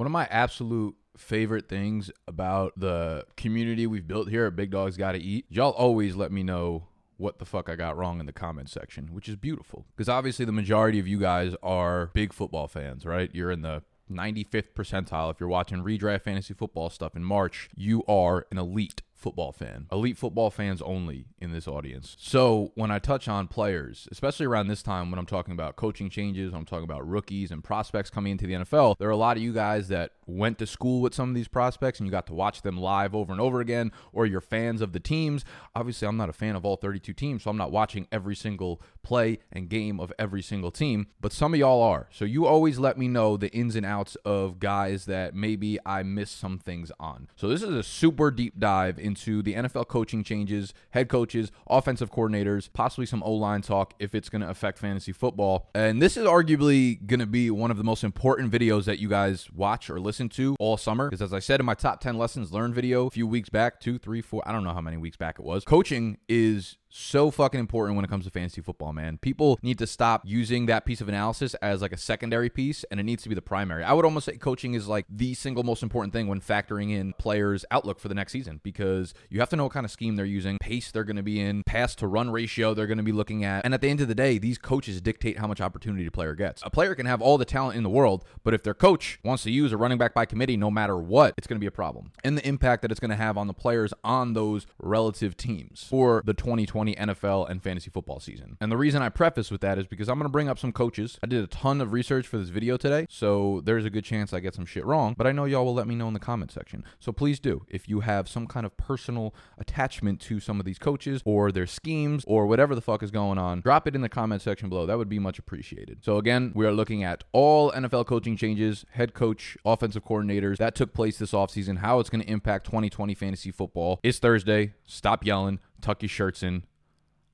One of my absolute favorite things about the community we've built here at Big Dogs Gotta Eat, y'all always let me know what the fuck I got wrong in the comment section, which is beautiful. Because obviously, the majority of you guys are big football fans, right? You're in the 95th percentile. If you're watching redraft fantasy football stuff in March, you are an elite football fan. Elite football fans only in this audience. So when I touch on players, especially around this time when I'm talking about coaching changes, I'm talking about rookies and prospects coming into the NFL, there are a lot of you guys that went to school with some of these prospects and you got to watch them live over and over again, or you're fans of the teams. Obviously, I'm not a fan of all 32 teams, so I'm not watching every single play and game of every single team, but some of y'all are. So you always let me know the ins and outs of guys that maybe I missed some things on. So this is a super deep dive the NFL coaching changes, head coaches, offensive coordinators, possibly some O line talk if it's going to affect fantasy football. And this is arguably going to be one of the most important videos that you guys watch or listen to all summer. Because as I said in my top 10 lessons learned video a few weeks back, two, three, four, I don't know how many weeks back it was, coaching is so fucking important when it comes to fantasy football, man. People need to stop using that piece of analysis as like a secondary piece and it needs to be the primary. I would almost say coaching is like the single most important thing when factoring in players' outlook for the next season because you have to know what kind of scheme they're using, pace they're going to be in, pass to run ratio they're going to be looking at. And at the end of the day, these coaches dictate how much opportunity a player gets. A player can have all the talent in the world, but if their coach wants to use a running back by committee no matter what, it's going to be a problem. And the impact that it's going to have on the players on those relative teams for the 2020 NFL and fantasy football season. And the reason I preface with that is because I'm going to bring up some coaches. I did a ton of research for this video today, so there's a good chance I get some shit wrong, but I know y'all will let me know in the comment section. So please do. If you have some kind of personal attachment to some of these coaches or their schemes or whatever the fuck is going on, drop it in the comment section below. That would be much appreciated. So again, we are looking at all NFL coaching changes, head coach, offensive coordinators that took place this offseason, how it's going to impact 2020 fantasy football. It's Thursday. Stop yelling. Tuck your shirts in.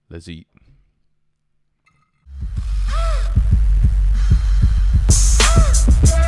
Let's eat. Ah! Ah!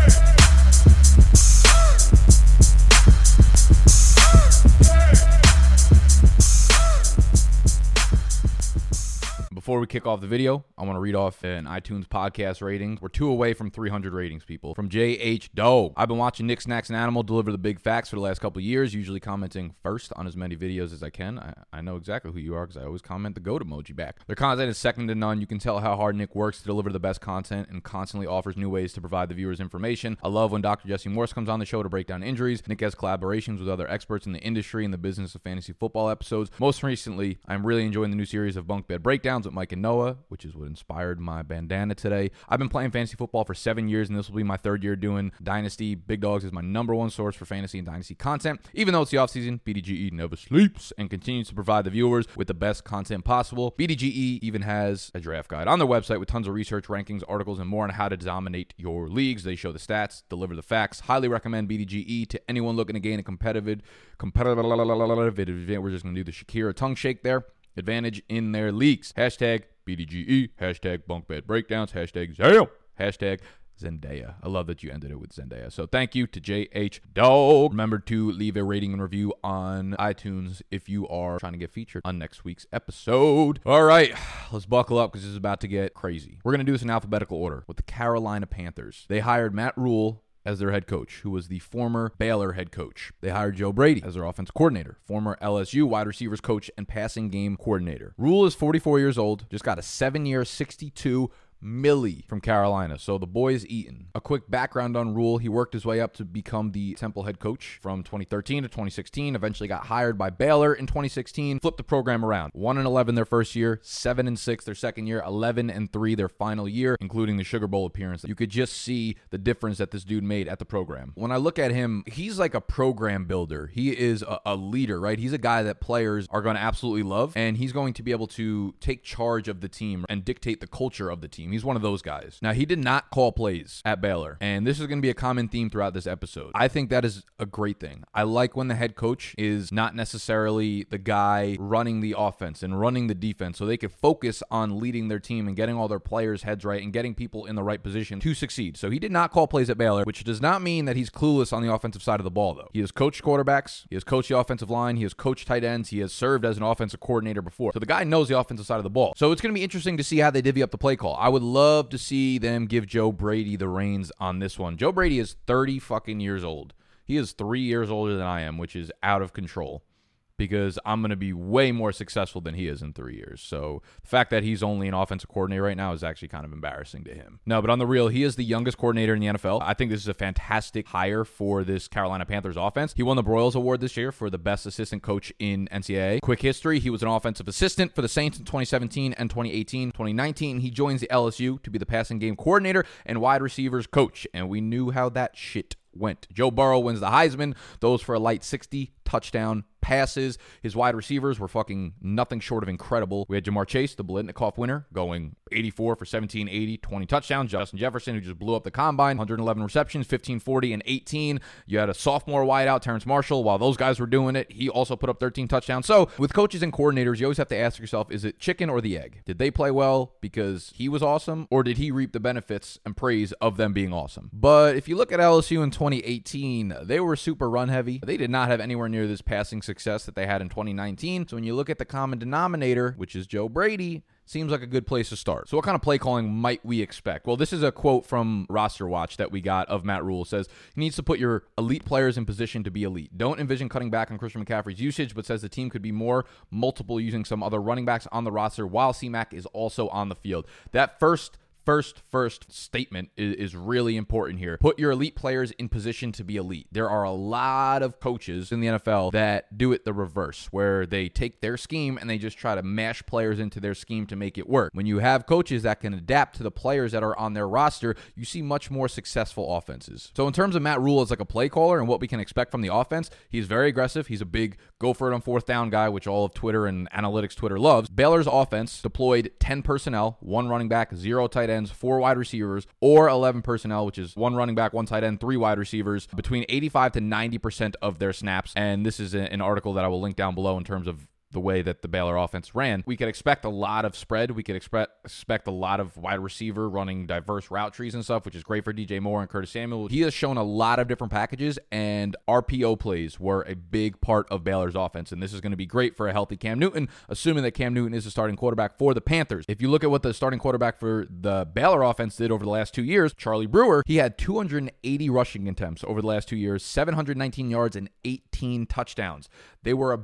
Before we kick off the video, I want to read off an iTunes podcast rating. We're two away from 300 ratings, people. From JH Doe. I've been watching Nick Snacks and Animal deliver the big facts for the last couple years, usually commenting first on as many videos as I can. I, I know exactly who you are because I always comment the goat emoji back. Their content is second to none. You can tell how hard Nick works to deliver the best content and constantly offers new ways to provide the viewers information. I love when Dr. Jesse Morse comes on the show to break down injuries. Nick has collaborations with other experts in the industry and the business of fantasy football episodes. Most recently, I'm really enjoying the new series of bunk bed breakdowns with Mike and Noah, which is what inspired my bandana today. I've been playing fantasy football for seven years, and this will be my third year doing Dynasty. Big Dogs is my number one source for fantasy and Dynasty content. Even though it's the offseason, BDGE never sleeps and continues to provide the viewers with the best content possible. BDGE even has a draft guide on their website with tons of research, rankings, articles, and more on how to dominate your leagues. They show the stats, deliver the facts. Highly recommend BDGE to anyone looking to gain a competitive, competitive. We're just going to do the Shakira tongue shake there advantage in their leagues. Hashtag BDGE, hashtag bunkbed breakdowns, hashtag Zam, hashtag Zendaya. I love that you ended it with Zendaya. So thank you to JH Dog. Remember to leave a rating and review on iTunes if you are trying to get featured on next week's episode. All right, let's buckle up because this is about to get crazy. We're going to do this in alphabetical order with the Carolina Panthers. They hired Matt Rhule as their head coach, who was the former Baylor head coach. They hired Joe Brady as their offense coordinator, former LSU wide receivers coach and passing game coordinator. Rhule is 44 years old, just got a seven year, 62 Millie from Carolina. So the boy is eaten. A quick background on Rhule. He worked his way up to become the Temple head coach from 2013 to 2016. Eventually got hired by Baylor in 2016. Flipped the program around. 1 and 11 their first year, 7 and 6 their second year, 11 and 3 their final year, including the Sugar Bowl appearance. You could just see the difference that this dude made at the program. When I look at him, he's like a program builder. He is a, a leader, right? He's a guy that players are going to absolutely love, and he's going to be able to take charge of the team and dictate the culture of the team. He's one of those guys. Now, he did not call plays at Baylor, and this is going to be a common theme throughout this episode. I think that is a great thing. I like when the head coach is not necessarily the guy running the offense and running the defense so they can focus on leading their team and getting all their players' heads right and getting people in the right position to succeed. So he did not call plays at Baylor, which does not mean that he's clueless on the offensive side of the ball, though. He has coached quarterbacks, he has coached the offensive line, he has coached tight ends, he has served as an offensive coordinator before. So the guy knows the offensive side of the ball. So it's going to be interesting to see how they divvy up the play call. I would would love to see them give Joe Brady the reins on this one. Joe Brady is 30 fucking years old. He is three years older than I am, which is out of control because I'm going to be way more successful than he is in three years. So the fact that he's only an offensive coordinator right now is actually kind of embarrassing to him. No, but on the real, he is the youngest coordinator in the NFL. I think this is a fantastic hire for this Carolina Panthers offense. He won the Broyles Award this year for the best assistant coach in NCAA. Quick history, he was an offensive assistant for the Saints in 2017 and 2018. 2019, he joins the LSU to be the passing game coordinator and wide receivers coach. And we knew how that shit went. Joe Burrow wins the Heisman, those for a light 60 touchdown passes. His wide receivers were fucking nothing short of incredible. We had Ja'Marr Chase, the Biletnikoff winner, going 84 for 1780, 20 touchdowns. Justin Jefferson, who just blew up the combine, 111 receptions, 1540 and 18. You had a sophomore wideout, Terrace Marshall. While those guys were doing it, he also put up 13 touchdowns. So with coaches and coordinators, you always have to ask yourself, is it chicken or the egg? Did they play well because he was awesome, or did he reap the benefits and praise of them being awesome? But if you look at LSU in 2018, they were super run heavy. They did not have anywhere near this passing success that they had in 2019. So when you look at the common denominator, which is Joe Brady, seems like a good place to start. So what kind of play calling might we expect? Well, this is a quote from Roster Watch that we got of Matt Rhule It says he needs to put your elite players in position to be elite. Don't envision cutting back on Christian McCaffrey's usage, but says the team could be more multiple using some other running backs on the roster while CMAC is also on the field. That first first first statement is, is, really important here. Put your elite players in position to be elite. There are a lot of coaches in the NFL that do it the reverse, where they take their scheme and they just try to mash players into their scheme to make it work. When you have coaches that can adapt to the players that are on their roster, you see much more successful offenses. So in terms of Matt Rhule as like a play caller and what we can expect from the offense, he's very aggressive. He's a big go for it on fourth down guy, which all of Twitter and analytics Twitter loves. Baylor's offense deployed 10 personnel, one running back, zero tight ends, four wide receivers, or 11 personnel, which is one running back, one tight end, three wide receivers, between 85 to 90% of their snaps. And this is an article that I will link down below in terms of the way that the Baylor offense ran, we could expect a lot of spread. We could expect expect a lot of wide receiver running diverse route trees and stuff, which is great for DJ Moore and Curtis Samuel. He has shown a lot of different packages, and RPO plays were a big part of Baylor's offense. And this is going to be great for a healthy Cam Newton, assuming that Cam Newton is the starting quarterback for the Panthers. If you look at what the starting quarterback for the Baylor offense did over the last two years, Charlie Brewer, he had 280 rushing attempts over the last two years, 719 yards, and 18 touchdowns. They were a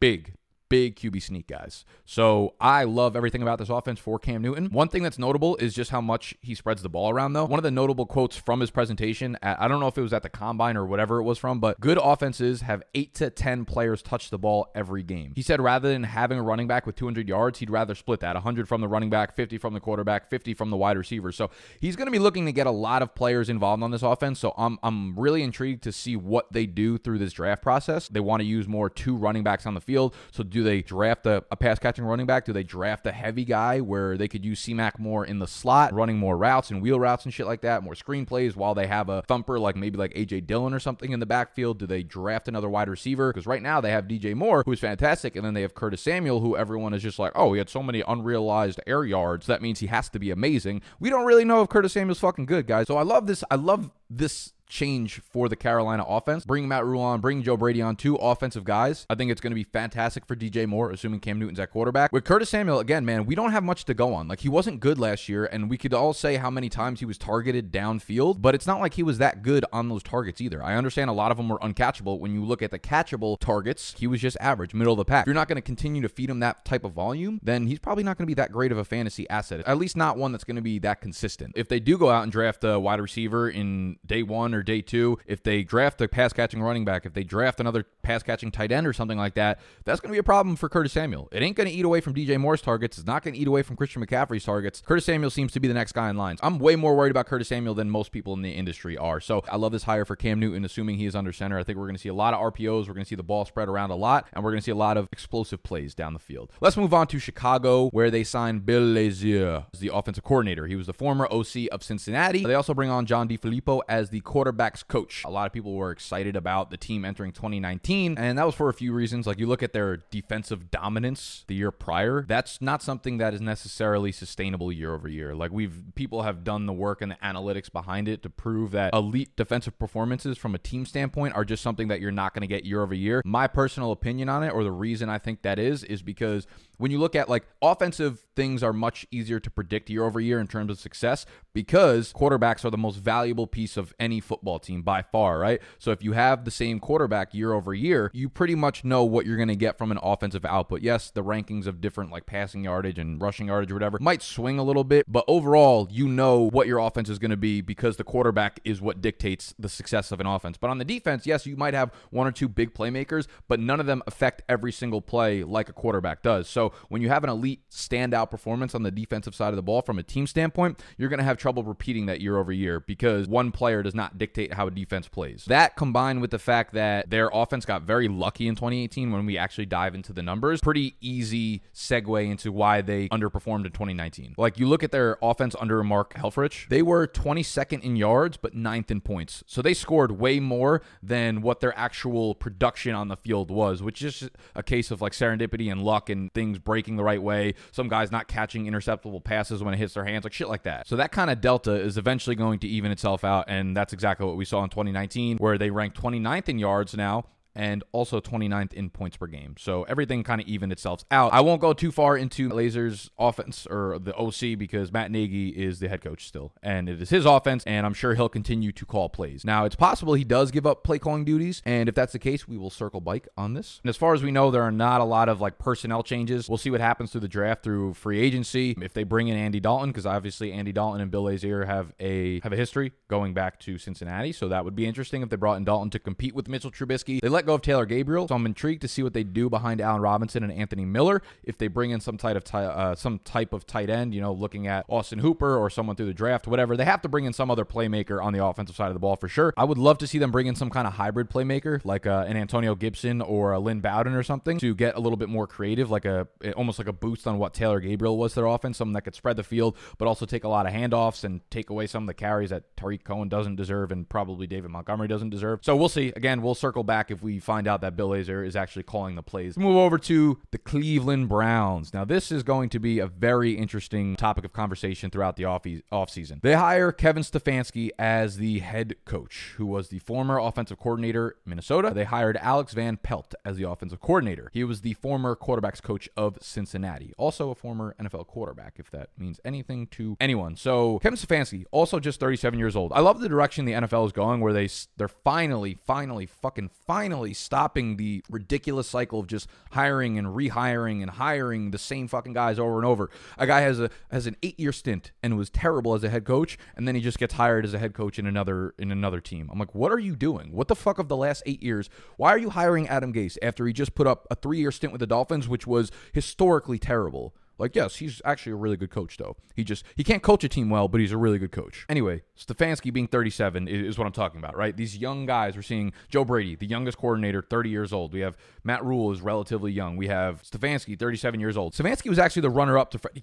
big, big QB sneak guys. So I love everything about this offense for Cam Newton. One thing that's notable is just how much he spreads the ball around, though. One of the notable quotes from his presentation, at, I don't know if it was at the combine or whatever it was from, but good offenses have eight to 10 players touch the ball every game. He said rather than having a running back with 200 yards, he'd rather split that 100 from the running back, 50 from the quarterback, 50 from the wide receiver. So he's going to be looking to get a lot of players involved on this offense. So I'm, I'm really intrigued to see what they do through this draft process. They want to use more two running backs on the field. So do they draft a a, pass catching running back? Do they draft a heavy guy where they could use CMAC more in the slot, running more routes and wheel routes and shit like that, more screenplays while they have a thumper like maybe like AJ Dillon or something in the backfield? Do they draft another wide receiver? Because right now they have DJ Moore, who's fantastic, and then they have Curtis Samuel, who everyone is just like, oh, he had so many unrealized air yards. That means he has to be amazing. We don't really know if Curtis Samuel's fucking good, guys. So I love this. I love this change for the Carolina offense. Bring Matt Rhule on, bring Joe Brady on, two offensive guys. I think it's going to be fantastic for DJ Moore, assuming Cam Newton's at quarterback. With Curtis Samuel, again, man, we don't have much to go on. Like, he wasn't good last year, and we could all say how many times he was targeted downfield, but it's not like he was that good on those targets either. I understand a lot of them were uncatchable. When you look at the catchable targets, he was just average, middle of the pack. If you're not going to continue to feed him that type of volume, then he's probably not going to be that great of a fantasy asset, at least not one that's going to be that consistent. If they do go out and draft a wide receiver in day one or day two, if they draft a pass catching running back, if they draft another pass catching tight end or something like that, that's going to be a problem for Curtis Samuel. It ain't going to eat away from DJ Moore's targets. It's not going to eat away from Christian McCaffrey's targets. Curtis Samuel seems to be the next guy in lines. I'm way more worried about Curtis Samuel than most people in the industry are. So I love this hire for Cam Newton, assuming he is under center. I think we're going to see a lot of RPOs. We're going to see the ball spread around a lot, and we're going to see a lot of explosive plays down the field. Let's move on to Chicago, where they signed Bill Lazor as the offensive coordinator. He was the former OC of Cincinnati. They also bring on John DeFilippo as the quarterback quarterbacks coach. A lot of people were excited about the team entering 2019, and that was for a few reasons. Like you look at their defensive dominance the year prior, that's not something that is necessarily sustainable year over year. Like we've people have done the work and the analytics behind it to prove that elite defensive performances from a team standpoint are just something that you're not going to get year over year. My personal opinion on it, or the reason I think that is, is because when you look at like offensive things are much easier to predict year over year in terms of success because quarterbacks are the most valuable piece of any football team by far, right? So if you have the same quarterback year over year, you pretty much know what you're going to get from an offensive output. Yes, the rankings of different like passing yardage and rushing yardage or whatever might swing a little bit, but overall, you know what your offense is going to be because the quarterback is what dictates the success of an offense. But on the defense, yes, you might have one or two big playmakers, but none of them affect every single play like a quarterback does. So when you have an elite standout performance on the defensive side of the ball from a team standpoint, you're going to have trouble repeating that year over year because one player does not dictate how a defense plays. That combined with the fact that their offense got very lucky in 2018 when we actually dive into the numbers, pretty easy segue into why they underperformed in 2019. Like you look at their offense under Mark Helfrich, they were 22nd in yards but ninth in points. So they scored way more than what their actual production on the field was, which is a case of like serendipity and luck and things breaking the right way. Some guys not catching interceptable passes when it hits their hands, like shit like that. So that kind of delta is eventually going to even itself out. And that's exactly what we saw in 2019, where they ranked 29th in yards now and also 29th in points per game. So everything kind of evened itself out. I won't go too far into Lazor's offense or the OC because Matt Nagy is the head coach still, and it is his offense, and I'm sure he'll continue to call plays. Now, it's possible he does give up play calling duties, and if that's the case, we will circle bike on this. And as far as we know, there are not a lot of like personnel changes. We'll see what happens through the draft through free agency. If they bring in Andy Dalton, because obviously Andy Dalton and Bill Lazor have a have a history going back to Cincinnati, so that would be interesting if they brought in Dalton to compete with Mitchell Trubisky. They let go of Taylor Gabriel, so I'm intrigued to see what they do behind Allen Robinson and Anthony Miller. If they bring in some type of t- uh, some type of tight end, you know, looking at Austin Hooper or someone through the draft, whatever, they have to bring in some other playmaker on the offensive side of the ball for sure. I would love to see them bring in some kind of hybrid playmaker, like uh, an Antonio Gibson or a Lynn Bowden or something, to get a little bit more creative, like a almost like a boost on what Taylor Gabriel was their offense, someone that could spread the field, but also take a lot of handoffs and take away some of the carries that Tarik Cohen doesn't deserve and probably David Montgomery doesn't deserve. So we'll see. Again, we'll circle back if we find out that Bill Lazor is actually calling the plays. Move over to the Cleveland Browns. Now, this is going to be a very interesting topic of conversation throughout the off offseason. They hire Kevin Stefanski as the head coach, who was the former offensive coordinator Minnesota. They hired Alex Van Pelt as the offensive coordinator. He was the former quarterbacks coach of Cincinnati, also a former NFL quarterback, if that means anything to anyone. So Kevin Stefanski, also just 37 years old. I love the direction the NFL is going, where they they're finally, finally, fucking finally stopping the ridiculous cycle of just hiring and rehiring and hiring the same fucking guys over and over. A guy has a has an eight year stint and was terrible as a head coach, and then he just gets hired as a head coach in another in another team. I'm like, what are you doing? What the fuck of the last eight years? Why are you hiring Adam Gase after he just put up a three year stint with the Dolphins, which was historically terrible? Like, yes, he's actually a really good coach, though. He just he can't coach a team well, but he's a really good coach. Anyway, Stefanski being 37 is what I'm talking about, right? These young guys, we're seeing Joe Brady, the youngest coordinator, 30 years old. We have Matt Rhule is relatively young. We have Stefanski, 37 years old. Stefanski was actually the runner-up to Freddie,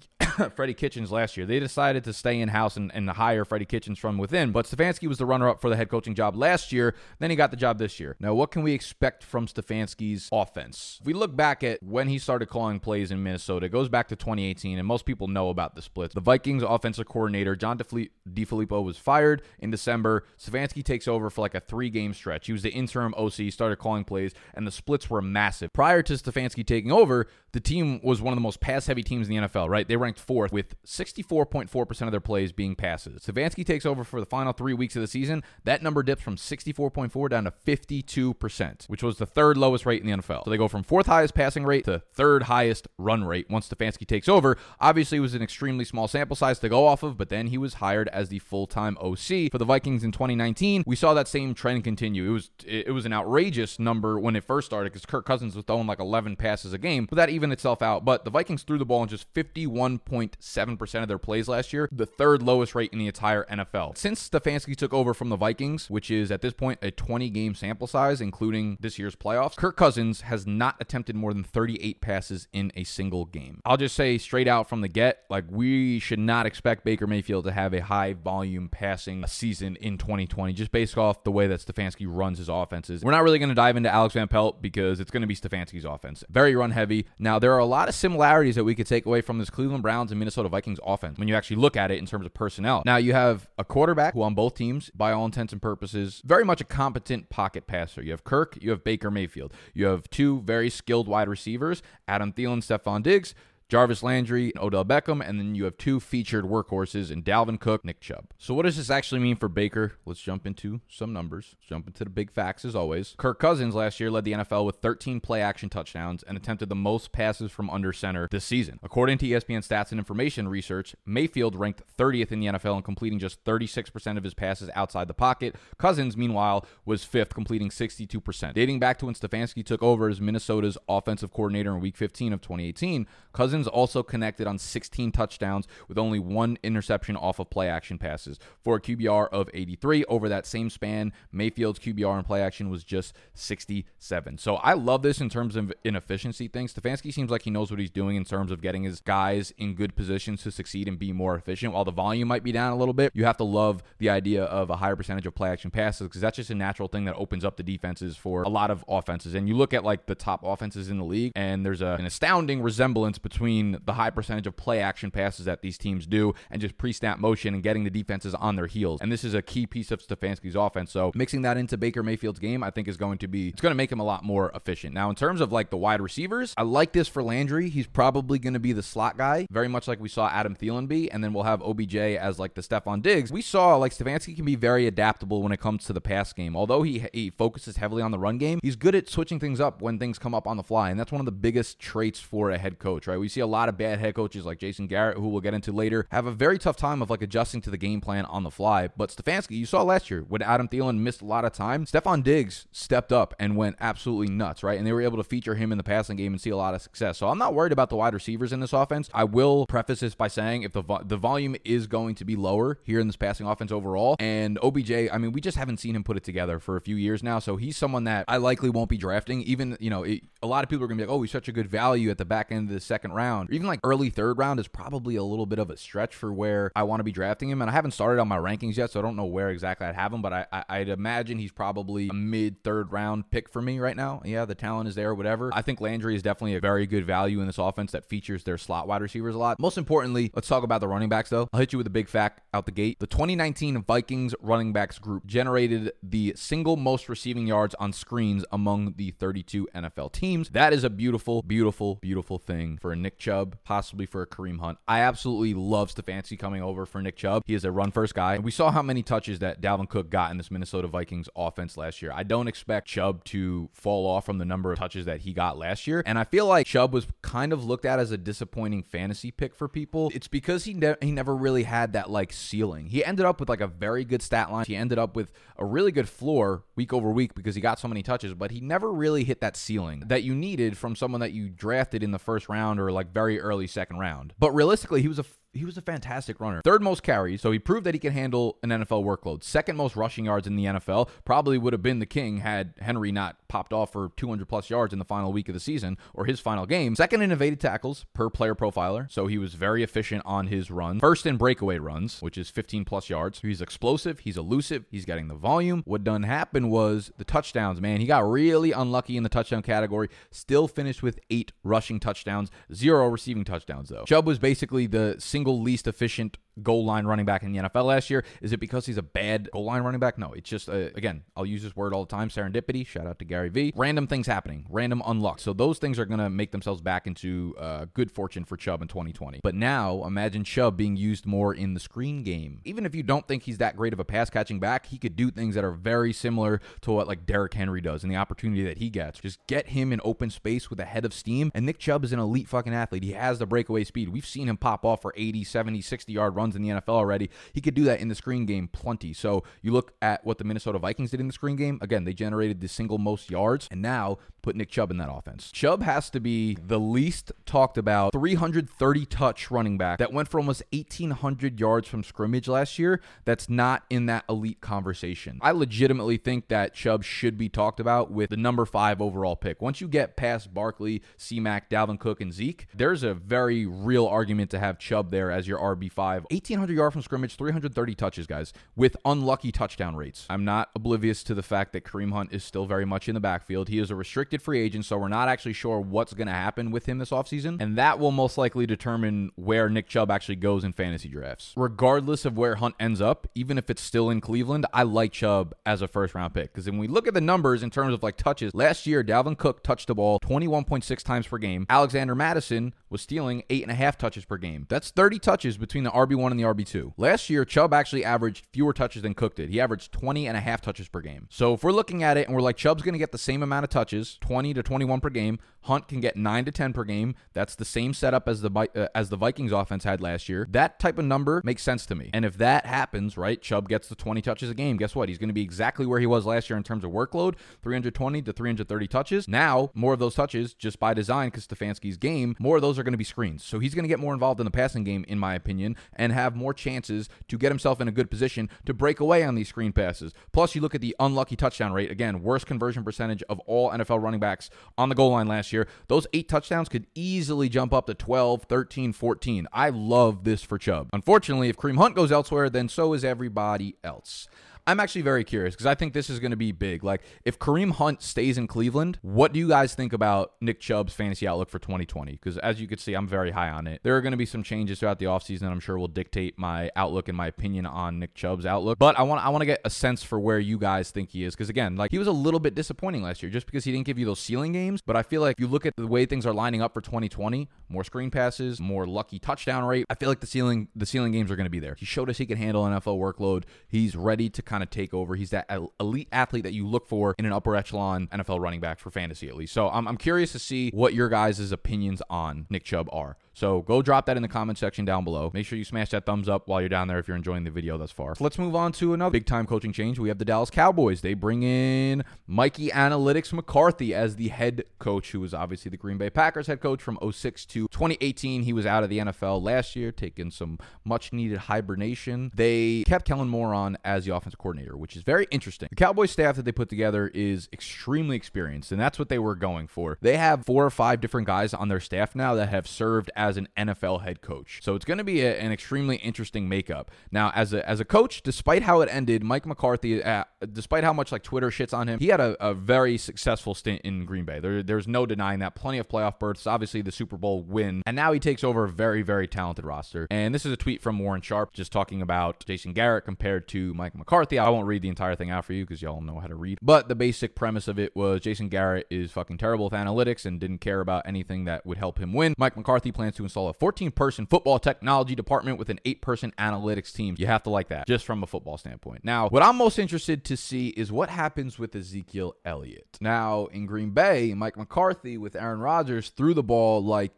Freddie Kitchens last year. They decided to stay in house and, and hire Freddie Kitchens from within, but Stefanski was the runner-up for the head coaching job last year. Then he got the job this year. Now, what can we expect from Stefanski's offense? If we look back at when he started calling plays in Minnesota, it goes back to 2018, and most people know about the splits. The Vikings offensive coordinator John DeFilippo was fired in December. Stefanski takes over for like a three-game stretch. He was the interim OC, started calling plays, and the splits were massive. Prior to Stefanski taking over, the team was one of the most pass-heavy teams in the NFL. Right? They ranked fourth with 64.4% of their plays being passes. Stefanski takes over for the final three weeks of the season. That number dips from 64.4 down to 52%, which was the third lowest rate in the NFL. So they go from fourth highest passing rate to third highest run rate once Stefanski takes over. Obviously, it was an extremely small sample size to go off of, but then he was hired as the full-time OC for the Vikings in 2019. We saw that same trend continue. It was it was an outrageous number when it first started because Kirk Cousins was throwing like 11 passes a game, but that evened itself out. But the Vikings threw the ball in just 51.7% of their plays last year, the third lowest rate in the entire NFL. Since Stefanski took over from the Vikings, which is at this point a 20-game sample size, including this year's playoffs, Kirk Cousins has not attempted more than 38 passes in a single game. I'll just say say straight out from the get, like we should not expect Baker Mayfield to have a high volume passing season in 2020, just based off the way that Stefanski runs his offenses. We're not really going to dive into Alex Van Pelt because it's going to be Stefanski's offense. Very run heavy. Now, there are a lot of similarities that we could take away from this Cleveland Browns and Minnesota Vikings offense when you actually look at it in terms of personnel. Now, you have a quarterback who, on both teams, by all intents and purposes, very much a competent pocket passer. You have Kirk, you have Baker Mayfield. You have two very skilled wide receivers, Adam Thielen, Stefon Diggs. Jarvis Landry, Odell Beckham, and then you have two featured workhorses in Dalvin Cook, Nick Chubb. So what does this actually mean for Baker? Let's jump into some numbers. Let's jump into the big facts as always. Kirk Cousins last year led the NFL with 13 play action touchdowns and attempted the most passes from under center this season. According to ESPN Stats and Information Research, Mayfield ranked 30th in the NFL in completing just 36% of his passes outside the pocket. Cousins, meanwhile, was fifth, completing 62%. Dating back to when Stefanski took over as Minnesota's offensive coordinator in Week 15 of 2018, Cousins also connected on 16 touchdowns with only one interception off of play action passes for a QBR of 83. Over that same span, Mayfield's QBR in play action was just 67. So I love this in terms of inefficiency things. Stefanski seems like he knows what he's doing in terms of getting his guys in good positions to succeed and be more efficient. While the volume might be down a little bit, you have to love the idea of a higher percentage of play action passes because that's just a natural thing that opens up the defenses for a lot of offenses. And you look at like the top offenses in the league, and there's a, an astounding resemblance between the high percentage of play action passes that these teams do and just pre snap motion and getting the defenses on their heels. And this is a key piece of Stefanski's offense. So mixing that into Baker Mayfield's game, I think is going to be, it's going to make him a lot more efficient. Now, in terms of like the wide receivers, I like this for Landry. He's probably going to be the slot guy, very much like we saw Adam Thielen be. And then we'll have OBJ as like the Stefon Diggs. We saw like Stefanski can be very adaptable when it comes to the pass game. Although he, he focuses heavily on the run game, he's good at switching things up when things come up on the fly. And that's one of the biggest traits for a head coach, right? We see a lot of bad head coaches like Jason Garrett, who we'll get into later, have a very tough time of like adjusting to the game plan on the fly. But Stefanski, you saw last year when Adam Thielen missed a lot of time, Stefon Diggs stepped up and went absolutely nuts, right? And they were able to feature him in the passing game and see a lot of success. So I'm not worried about the wide receivers in this offense. I will preface this by saying if the vo- the volume is going to be lower here in this passing offense overall, and OBJ, I mean, we just haven't seen him put it together for a few years now. So he's someone that I likely won't be drafting. Even you know, it, a lot of people are gonna be like, oh, he's such a good value at the back end of the second round, or even like early third round is probably a little bit of a stretch for where I want to be drafting him. And I haven't started on my rankings yet, so I don't know where exactly I'd have him. But I, I would imagine he's probably a mid third round pick for me right now. Yeah, the talent is there, whatever. I think Landry is definitely a very good value in this offense that features their slot wide receivers a lot. Most importantly, let's talk about the running backs though. I'll hit you with a big fact out the gate. The 2019 Vikings running backs group generated the single most receiving yards on screens among the 32 NFL teams. That is a beautiful, beautiful, beautiful thing for a Nick Chubb, possibly for a Kareem Hunt. I absolutely love Stefanski coming over for Nick Chubb. He is a run first guy. We saw how many touches that Dalvin Cook got in this Minnesota Vikings offense last year. I don't expect Chubb to fall off from the number of touches that he got last year. And I feel like Chubb was kind of looked at as a disappointing fantasy pick for people. It's because he ne- he never really had that like ceiling. He ended up with like a very good stat line. He ended up with a really good floor week over week because he got so many touches, but he never really hit that ceiling that you needed from someone that you drafted in the first round or like very early second round. But realistically, he was a he was a fantastic runner. Third most carries, so he proved that he can handle an NFL workload. Second most rushing yards in the NFL, probably would have been the king had Henry not popped off for 200 plus yards in the final week of the season or his final game. Second in evaded tackles per player profiler, so he was very efficient on his run. First in breakaway runs, which is 15 plus yards. He's explosive, he's elusive, he's getting the volume. What done happened was the touchdowns, man. He got really unlucky in the touchdown category. Still finished with eight rushing touchdowns, zero receiving touchdowns though. Chubb was basically the single single least efficient goal line running back in the NFL last year. Is it because he's a bad goal line running back? No, it's just, uh, again, I'll use this word all the time serendipity. Shout out to Gary Vee. Random things happening, random unluck. So those things are going to make themselves back into uh, good fortune for Chubb in 2020. But now imagine Chubb being used more in the screen game. Even if you don't think he's that great of a pass catching back, he could do things that are very similar to what like Derrick Henry does and the opportunity that he gets. Just get him in open space with a head of steam. And Nick Chubb is an elite fucking athlete. He has the breakaway speed. We've seen him pop off for 80 80, 70, 60 yard runs in the NFL already. He could do that in the screen game plenty. So you look at what the Minnesota Vikings did in the screen game. Again, they generated the single most yards, and now put Nick Chubb in that offense. Chubb has to be the least talked about 330 touch running back that went for almost 1,800 yards from scrimmage last year. That's not in that elite conversation. I legitimately think that Chubb should be talked about with the number five overall pick. Once you get past Barkley, C Mac, Dalvin Cook, and Zeke, there's a very real argument to have Chubb there as your RB5. 1,800 yards from scrimmage, 330 touches, guys, with unlucky touchdown rates. I'm not oblivious to the fact that Kareem Hunt is still very much in the backfield. He is a restricted free agent, so we're not actually sure what's going to happen with him this offseason. And that will most likely determine where Nick Chubb actually goes in fantasy drafts. Regardless of where Hunt ends up, even if it's still in Cleveland, I like Chubb as a first round pick. Because when we look at the numbers in terms of like touches, last year, Dalvin Cook touched the ball 21.6 times per game. Alexander Mattison was stealing eight and a half touches per game. That's 30 touches between the RB1 and the RB2. Last year, Chubb actually averaged fewer touches than Cook did. He averaged 20 and a half touches per game. So if we're looking at it and we're like, Chubb's going to get the same amount of touches, 20 to 21 per game, Hunt can get 9 to 10 per game. That's the same setup as the uh, as the Vikings offense had last year. That type of number makes sense to me. And if that happens, right, Chubb gets the 20 touches a game. Guess what? He's going to be exactly where he was last year in terms of workload, 320 to 330 touches. Now, more of those touches just by design cuz Stefanski's game, more of those are going to be screens. So he's going to get more involved in the passing game in my opinion and have more chances to get himself in a good position to break away on these screen passes. Plus, you look at the unlucky touchdown rate, again, worst conversion percentage of all NFL running backs on the goal line last year. Those eight touchdowns could easily jump up to 12, 13, 14. I love this for Chubb. Unfortunately, if Kareem Hunt goes elsewhere, then so is everybody else. I'm actually very curious because I think this is going to be big. Like, if Kareem Hunt stays in Cleveland, what do you guys think about Nick Chubb's fantasy outlook for 2020? Because as you can see, I'm very high on it. There are going to be some changes throughout the offseason that I'm sure will dictate my outlook and my opinion on Nick Chubb's outlook. But I want I want to get a sense for where you guys think he is because again, like he was a little bit disappointing last year just because he didn't give you those ceiling games. But I feel like if you look at the way things are lining up for 2020, more screen passes, more lucky touchdown rate. I feel like the ceiling the ceiling games are going to be there. He showed us he can handle NFL workload. He's ready to kind of take over. He's that elite athlete that you look for in an upper echelon NFL running back for fantasy at least. So I'm, I'm curious to see what your guys' opinions on Nick Chubb are. So go drop that in the comment section down below. Make sure you smash that thumbs up while you're down there if you're enjoying the video thus far. So let's move on to another big time coaching change. We have the Dallas Cowboys. They bring in Mikey Analytics McCarthy as the head coach, who was obviously the Green Bay Packers head coach from 06 to 2018. He was out of the NFL last year, taking some much needed hibernation. They kept Kellen Moore on as the offensive coordinator, which is very interesting. The Cowboys staff that they put together is extremely experienced, and that's what they were going for. They have four or five different guys on their staff now that have served as an NFL head coach. So it's going to be a, an extremely interesting makeup. Now, as a as a coach, despite how it ended, Mike McCarthy, uh, despite how much like Twitter shits on him, he had a, a very successful stint in Green Bay. There, there's no denying that. Plenty of playoff berths, obviously the Super Bowl win, and now he takes over a very very talented roster. And this is a tweet from Warren Sharp just talking about Jason Garrett compared to Mike McCarthy. I won't read the entire thing out for you because y'all know how to read. But the basic premise of it was Jason Garrett is fucking terrible with analytics and didn't care about anything that would help him win. Mike McCarthy plans to install a 14 person football technology department with an eight person analytics team. You have to like that just from a football standpoint. Now, what I'm most interested to see is what happens with Ezekiel Elliott. Now, in Green Bay, Mike McCarthy with Aaron Rodgers threw the ball like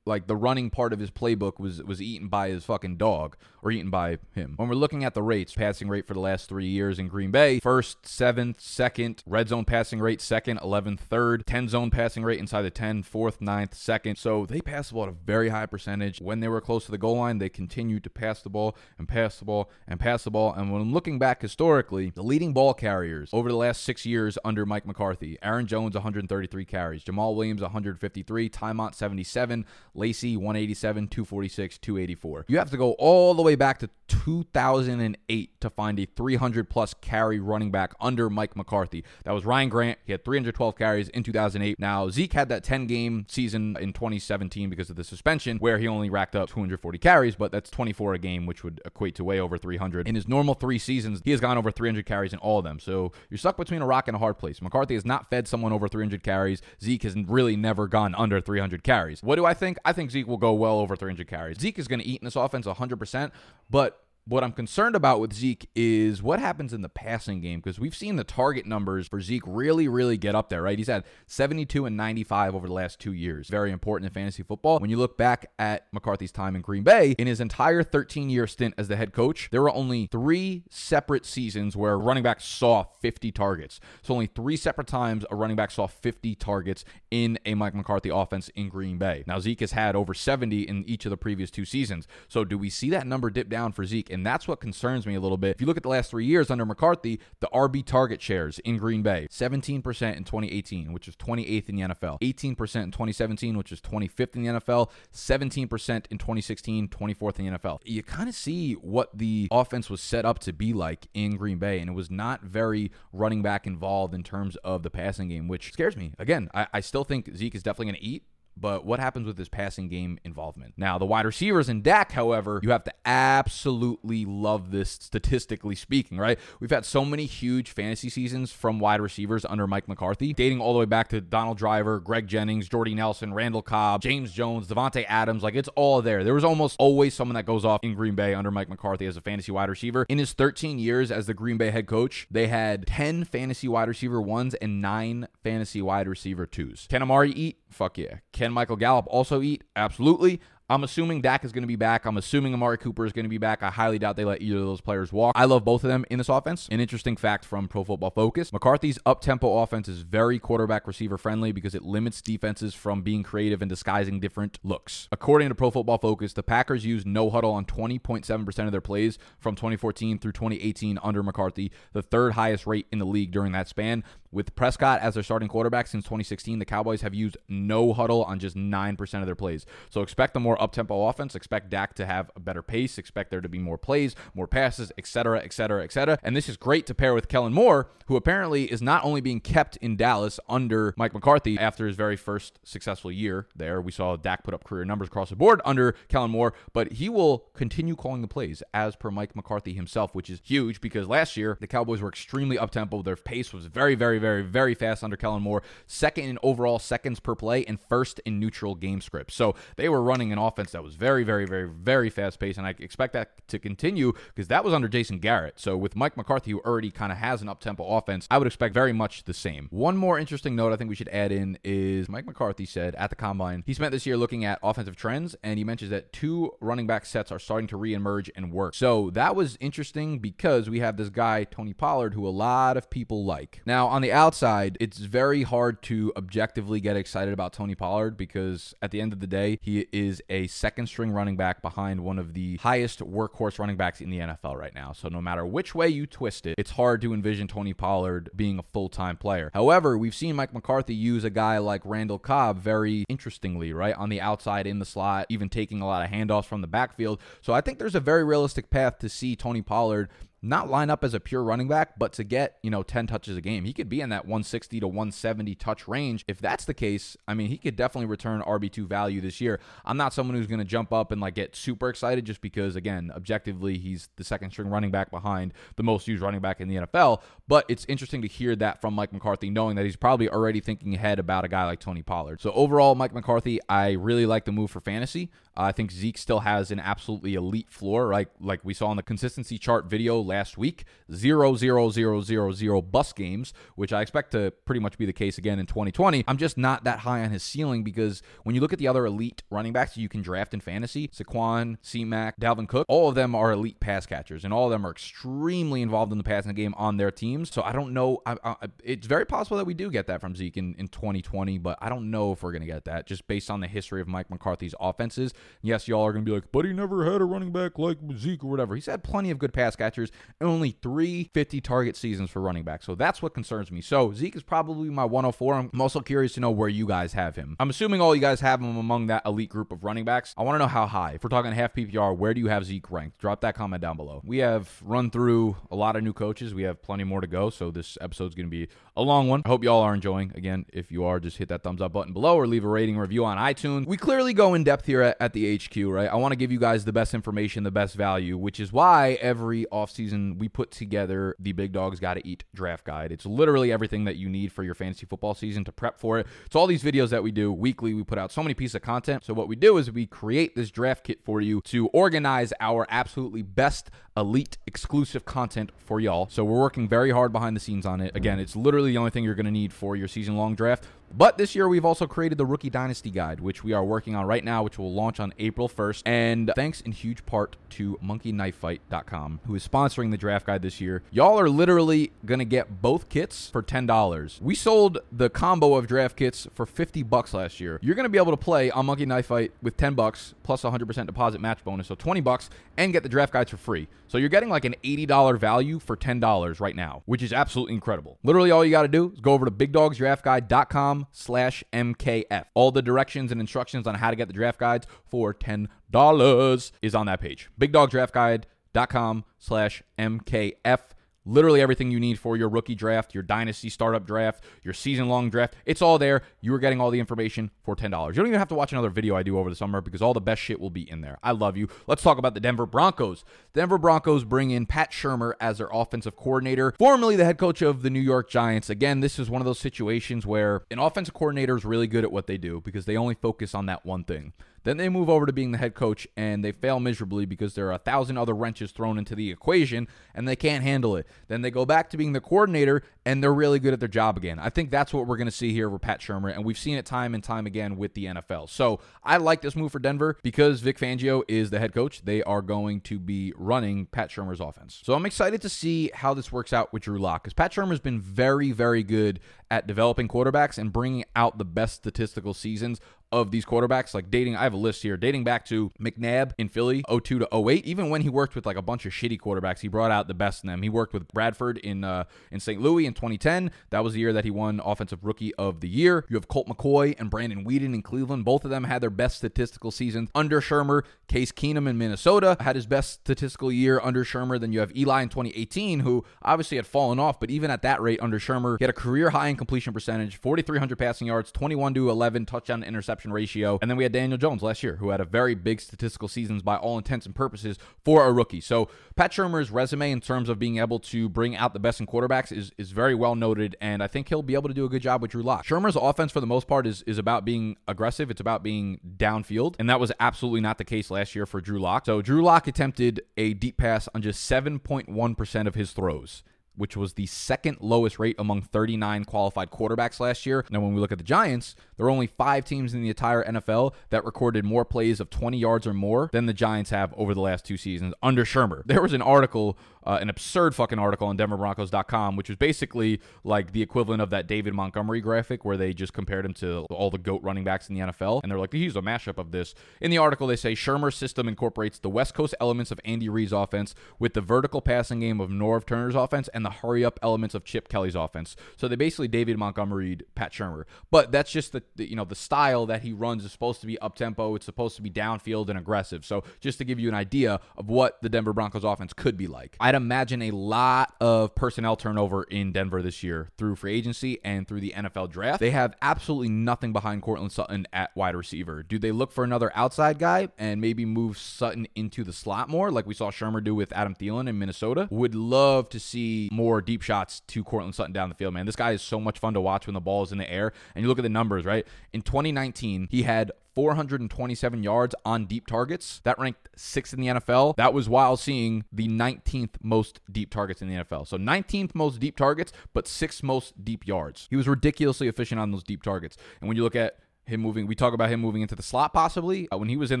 like the running part of his playbook was was eaten by his fucking dog or eaten by him. When we're looking at the rates, passing rate for the last three years in Green Bay, first, seventh, second, red zone passing rate, second, 11th, third, 10 zone passing rate inside the 10, fourth, ninth, second. So they pass the ball at a very high percentage. When they were close to the goal line, they continued to pass the ball and pass the ball and pass the ball. And when I'm looking back historically, the leading ball carriers over the last six years under Mike McCarthy, Aaron Jones, 133 carries, Jamaal Williams, 153, Tymont, 77, Lacy 187, 246, 284. You have to go all the way back to 2008 to find a 300 plus carry running back under Mike McCarthy. That was Ryan Grant. He had 312 carries in 2008. Now, Zeke had that 10 game season in 2017 because of the suspension where he only racked up 240 carries, but that's 24 a game, which would equate to way over 300. In his normal three seasons, he has gone over 300 carries in all of them. So you're stuck between a rock and a hard place. McCarthy has not fed someone over 300 carries. Zeke has really never gone under 300 carries. What do I think? I think Zeke will go well over 300 carries. Zeke is going to eat in this offense 100%, but What I'm concerned about with Zeke is what happens in the passing game because we've seen the target numbers for Zeke really, really get up there, right? He's had 72 and 95 over the last two years. Very important in fantasy football. When you look back at McCarthy's time in Green Bay, in his entire 13 year stint as the head coach, there were only three separate seasons where running back saw 50 targets. So only three separate times a running back saw 50 targets in a Mike McCarthy offense in Green Bay. Now, Zeke has had over 70 in each of the previous two seasons. So do we see that number dip down for Zeke? And that's what concerns me a little bit. If you look at the last three years under McCarthy, the RB target shares in Green Bay 17% in 2018, which is 28th in the NFL, 18% in 2017, which is 25th in the NFL, 17% in 2016, 24th in the NFL. You kind of see what the offense was set up to be like in Green Bay, and it was not very running back involved in terms of the passing game, which scares me. Again, I, I still think Zeke is definitely going to eat but what happens with his passing game involvement? Now, the wide receivers in Dak, however, you have to absolutely love this statistically speaking, right? We've had so many huge fantasy seasons from wide receivers under Mike McCarthy, dating all the way back to Donald Driver, Greg Jennings, Jordy Nelson, Randall Cobb, James Jones, Davante Adams. Like it's all there. There was almost always someone that goes off in Green Bay under Mike McCarthy as a fantasy wide receiver. In his 13 years as the Green Bay head coach, they had 10 fantasy wide receiver ones and nine fantasy wide receiver twos. Can Amari eat? Fuck yeah. Can Michael Gallup also eat? Absolutely. I'm assuming Dak is going to be back. I'm assuming Amari Cooper is going to be back. I highly doubt they let either of those players walk. I love both of them in this offense. An interesting fact from Pro Football Focus McCarthy's up tempo offense is very quarterback receiver friendly because it limits defenses from being creative and disguising different looks. According to Pro Football Focus, the Packers used no huddle on 20.7% of their plays from 2014 through 2018 under McCarthy, the third highest rate in the league during that span. With Prescott as their starting quarterback since 2016, the Cowboys have used no huddle on just 9% of their plays. So expect a more up tempo offense. Expect Dak to have a better pace. Expect there to be more plays, more passes, etc., etc., etc. And this is great to pair with Kellen Moore, who apparently is not only being kept in Dallas under Mike McCarthy after his very first successful year there. We saw Dak put up career numbers across the board under Kellen Moore, but he will continue calling the plays as per Mike McCarthy himself, which is huge because last year the Cowboys were extremely up tempo. Their pace was very, very, very, very very fast under Kellen Moore, second in overall seconds per play, and first in neutral game script. So they were running an offense that was very, very, very, very fast paced, and I expect that to continue because that was under Jason Garrett. So with Mike McCarthy, who already kind of has an up tempo offense, I would expect very much the same. One more interesting note I think we should add in is Mike McCarthy said at the combine he spent this year looking at offensive trends, and he mentions that two running back sets are starting to reemerge and work. So that was interesting because we have this guy Tony Pollard, who a lot of people like. Now on the outside, it's very hard to objectively get excited about Tony Pollard because at the end of the day, he is a second string running back behind one of the highest workhorse running backs in the NFL right now. So no matter which way you twist it, it's hard to envision Tony Pollard being a full time player. However, we've seen Mike McCarthy use a guy like Randall Cobb very interestingly, right? On the outside in the slot, even taking a lot of handoffs from the backfield. So I think there's a very realistic path to see Tony Pollard not line up as a pure running back, but to get, you know, 10 touches a game. He could be in that 160 to 170 touch range. If that's the case, I mean, he could definitely return RB2 value this year. I'm not someone who's going to jump up and like get super excited just because, again, objectively, he's the second string running back behind the most used running back in the NFL. But it's interesting to hear that from Mike McCarthy, knowing that he's probably already thinking ahead about a guy like Tony Pollard. So overall, Mike McCarthy, I really like the move for fantasy. Uh, I think Zeke still has an absolutely elite floor, right? Like we saw in the consistency chart video last week, zero, zero, zero, zero, zero bus games, which I expect to pretty much be the case again in 2020. I'm just not that high on his ceiling because when you look at the other elite running backs you can draft in fantasy, Saquon, C-Mac, Dalvin Cook, all of them are elite pass catchers, and all of them are extremely involved in the passing game on their teams. So I don't know. I, I, it's very possible that we do get that from Zeke in, in 2020, but I don't know if we're going to get that just based on the history of Mike McCarthy's offenses. Yes, y'all are going to be like, but he never had a running back like Zeke or whatever. He's had plenty of good pass catchers only three 50 target seasons for running back. So that's what concerns me. So Zeke is probably my 104. I'm also curious to know where you guys have him. I'm assuming all you guys have him among that elite group of running backs. I want to know how high. If we're talking half PPR, where do you have Zeke ranked? Drop that comment down below. We have run through a lot of new coaches. We have plenty more to go. So this episode's going to be a long one. I hope y'all are enjoying. Again, if you are, just hit that thumbs up button below or leave a rating review on iTunes. We clearly go in depth here at, at the HQ, right? I want to give you guys the best information, the best value, which is why every offseason season, we put together the Big Dogs Gotta Eat draft guide. It's literally everything that you need for your fantasy football season to prep for it. It's all these videos that we do weekly. We put out so many pieces of content. So, what we do is we create this draft kit for you to organize our absolutely best elite exclusive content for y'all. So, we're working very hard behind the scenes on it. Again, it's literally the only thing you're going to need for your season long draft. But this year, we've also created the Rookie Dynasty Guide, which we are working on right now, which will launch on April 1st. And thanks in huge part to monkeyknifefight.com, who is sponsoring the draft guide this year. Y'all are literally going to get both kits for $10. We sold the combo of draft kits for 50 bucks last year. You're going to be able to play on Monkey Knife Fight with 10 bucks plus 100% deposit match bonus, so 20 bucks, and get the draft guides for free. So you're getting like an $80 value for $10 right now, which is absolutely incredible. Literally all you got to do is go over to bigdogsdraftguide.com slash MKF. All the directions and instructions on how to get the draft guides for $10 is on that page. bigdogsdraftguide.com slash MKF literally everything you need for your rookie draft, your dynasty startup draft, your season long draft. It's all there. You are getting all the information for $10. You don't even have to watch another video I do over the summer because all the best shit will be in there. I love you. Let's talk about the Denver Broncos. Denver Broncos bring in Pat Shurmur as their offensive coordinator, formerly the head coach of the New York Giants. Again, this is one of those situations where an offensive coordinator is really good at what they do because they only focus on that one thing. Then they move over to being the head coach and they fail miserably because there are a thousand other wrenches thrown into the equation and they can't handle it. Then they go back to being the coordinator and they're really good at their job again. I think that's what we're going to see here with Pat Shurmur, and we've seen it time and time again with the NFL. So I like this move for Denver because Vic Fangio is the head coach. They are going to be running Pat Shurmur's offense. So I'm excited to see how this works out with Drew Lock because Pat Shurmur's been very, very good at developing quarterbacks and bringing out the best statistical seasons of these quarterbacks, like dating, I have a list here, dating back to McNabb in Philly, 02 to 08. Even when he worked with like a bunch of shitty quarterbacks, he brought out the best in them. He worked with Bradford in uh, in St. Louis in 2010. That was the year that he won Offensive Rookie of the Year. You have Colt McCoy and Brandon Weeden in Cleveland. Both of them had their best statistical seasons under Shurmur. Case Keenum in Minnesota had his best statistical year under Shurmur. Then you have Eli in 2018, who obviously had fallen off, but even at that rate under Shurmur, he had a career high in completion percentage, 4,300 passing yards, 21 to 11 touchdown to interception ratio. And then we had Daniel Jones last year, who had a very big statistical seasons by all intents and purposes for a rookie. So Pat Shurmur's resume in terms of being able to bring out the best in quarterbacks is, is very well noted, and I think he'll be able to do a good job with Drew Lock. Shurmur's offense, for the most part, is, is about being aggressive. It's about being downfield, and that was absolutely not the case last year for Drew Lock. So Drew Lock attempted a deep pass on just 7.1% of his throws which was the second lowest rate among 39 qualified quarterbacks last year. Now, when we look at the Giants, there are only five teams in the entire NFL that recorded more plays of 20 yards or more than the Giants have over the last two seasons under Shurmur. There was an article, uh, an absurd fucking article on DenverBroncos.com, which was basically like the equivalent of that David Montgomery graphic where they just compared him to all the GOAT running backs in the NFL. And they're like, he's a mashup of this. In the article, they say Shurmur's system incorporates the West Coast elements of Andy Reid's offense with the vertical passing game of Norv Turner's offense and the hurry up elements of Chip Kelly's offense. So they basically David Montgomery, Pat Shurmur. But that's just the, the you know the style that he runs is supposed to be up tempo. It's supposed to be downfield and aggressive. So just to give you an idea of what the Denver Broncos offense could be like, I'd imagine a lot of personnel turnover in Denver this year through free agency and through the NFL draft. They have absolutely nothing behind Courtland Sutton at wide receiver. Do they look for another outside guy and maybe move Sutton into the slot more, like we saw Shurmur do with Adam Thielen in Minnesota? Would love to see more deep shots to Courtland Sutton down the field, man. This guy is so much fun to watch when the ball is in the air. And you look at the numbers, right? In 2019, he had 427 yards on deep targets. That ranked sixth in the NFL. That was while seeing the 19th most deep targets in the NFL. So 19th most deep targets, but sixth most deep yards. He was ridiculously efficient on those deep targets. And when you look at him moving. We talk about him moving into the slot possibly. Uh, when he was in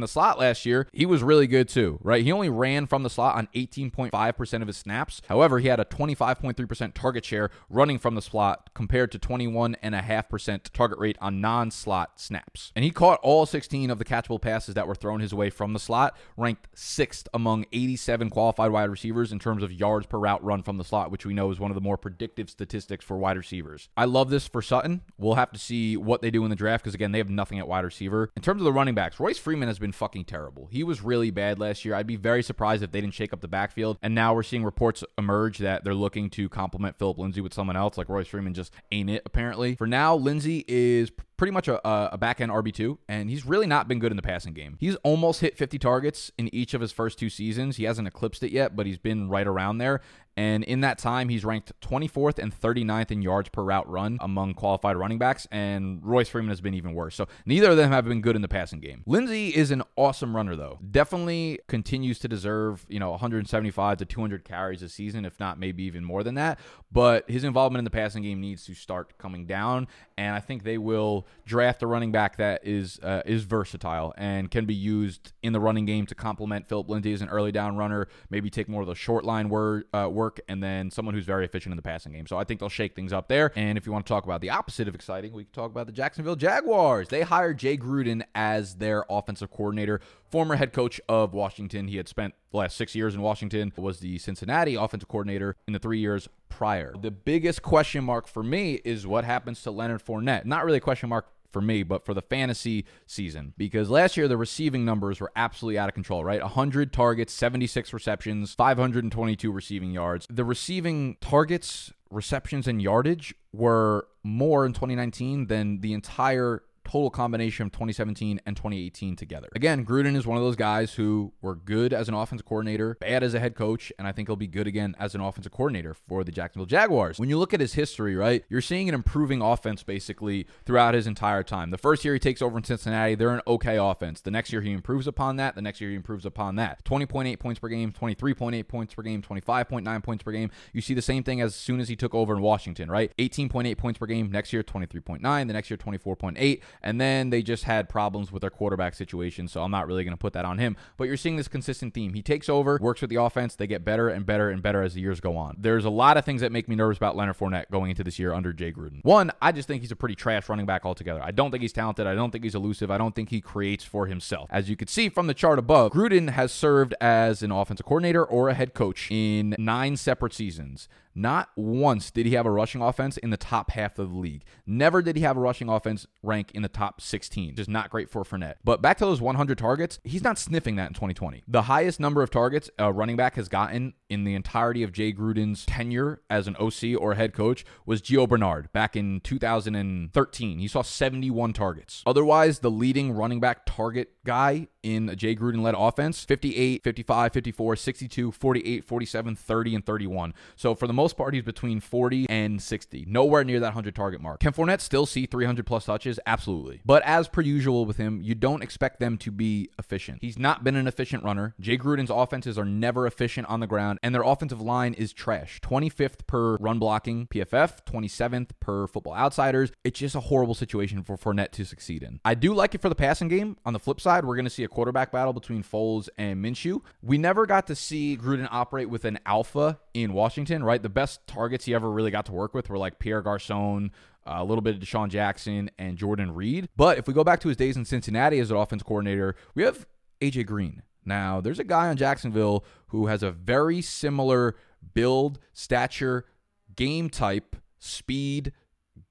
the slot last year, he was really good too, right? He only ran from the slot on 18.5% of his snaps. However, he had a 25.3% target share running from the slot compared to 21.5% target rate on non slot snaps. And he caught all 16 of the catchable passes that were thrown his way from the slot, ranked sixth among 87 qualified wide receivers in terms of yards per route run from the slot, which we know is one of the more predictive statistics for wide receivers. I love this for Sutton. We'll have to see what they do in the draft because, again, they have nothing at wide receiver. In terms of the running backs, Royce Freeman has been fucking terrible. He was really bad last year. I'd be very surprised if they didn't shake up the backfield. And now we're seeing reports emerge that they're looking to complement Phillip Lindsay with someone else. Like Royce Freeman just ain't it, apparently. For now, Lindsay is pretty much a, a back end RB2, and he's really not been good in the passing game. He's almost hit 50 targets in each of his first two seasons. He hasn't eclipsed it yet, but he's been right around there. And in that time, he's ranked 24th and 39th in yards per route run among qualified running backs. And Royce Freeman has been even worse. So neither of them have been good in the passing game. Lindsay is an awesome runner, though. Definitely continues to deserve, you know, 175 to 200 carries a season, if not maybe even more than that. But his involvement in the passing game needs to start coming down. And I think they will draft a running back that is uh, is versatile and can be used in the running game to complement Phillip Lindsay as an early down runner. Maybe take more of the short line word, uh, work work, and then someone who's very efficient in the passing game. So I think they'll shake things up there. And if you want to talk about the opposite of exciting, we can talk about the Jacksonville Jaguars. They hired Jay Gruden as their offensive coordinator, former head coach of Washington. He had spent the last six years in Washington, was the Cincinnati offensive coordinator in the three years prior. The biggest question mark for me is what happens to Leonard Fournette. Not really a question mark for me, but for the fantasy season. Because last year, the receiving numbers were absolutely out of control, right? 100 targets, 76 receptions, 522 receiving yards. The receiving targets, receptions, and yardage were more in 2019 than the entire total combination of 2017 and 2018 together. Again, Gruden is one of those guys who were good as an offensive coordinator, bad as a head coach, and I think he'll be good again as an offensive coordinator for the Jacksonville Jaguars. When you look at his history, right, you're seeing an improving offense basically throughout his entire time. The first year he takes over in Cincinnati, they're an okay offense. The next year he improves upon that. The next year he improves upon that. 20.8 points per game, 23.8 points per game, 25.9 points per game. You see the same thing as soon as he took over in Washington, right? 18.8 points per game. Next year, 23.9. The next year, 24.8. And then they just had problems with their quarterback situation, so I'm not really going to put that on him. But you're seeing this consistent theme. He takes over, works with the offense, they get better and better and better as the years go on. There's a lot of things that make me nervous about Leonard Fournette going into this year under Jay Gruden. One, I just think he's a pretty trash running back altogether. I don't think he's talented. I don't think he's elusive. I don't think he creates for himself. As you can see from the chart above, Gruden has served as an offensive coordinator or a head coach in nine separate seasons. Not once did he have a rushing offense in the top half of the league. Never did he have a rushing offense rank in the top 16. Just not great for Fournette. But back to those 100 targets, he's not sniffing that in 2020. The highest number of targets a running back has gotten in the entirety of Jay Gruden's tenure as an OC or head coach was Gio Bernard back in 2013. He saw 71 targets. Otherwise, the leading running back target guy in a Jay Gruden led offense 58, 55, 54, 62, 48, 47, 30, and 31. So for the most part, he's between 40 and 60, nowhere near that 100 target mark. Can Fournette still see 300 plus touches? Absolutely. But as per usual with him, you don't expect them to be efficient. He's not been an efficient runner. Jay Gruden's offenses are never efficient on the ground, and their offensive line is trash. 25th per run blocking PFF, 27th per football outsiders. It's just a horrible situation for Fournette to succeed in. I do like it for the passing game. On the flip side, we're going to see a quarterback battle between Foles and Minshew. We never got to see Gruden operate with an alpha in Washington, right? The best targets he ever really got to work with were like Pierre Garcon, uh, a little bit of DeSean Jackson, and Jordan Reed. But if we go back to his days in Cincinnati as an offense coordinator, we have AJ Green. Now, there's a guy on Jacksonville who has a very similar build, stature, game type, speed,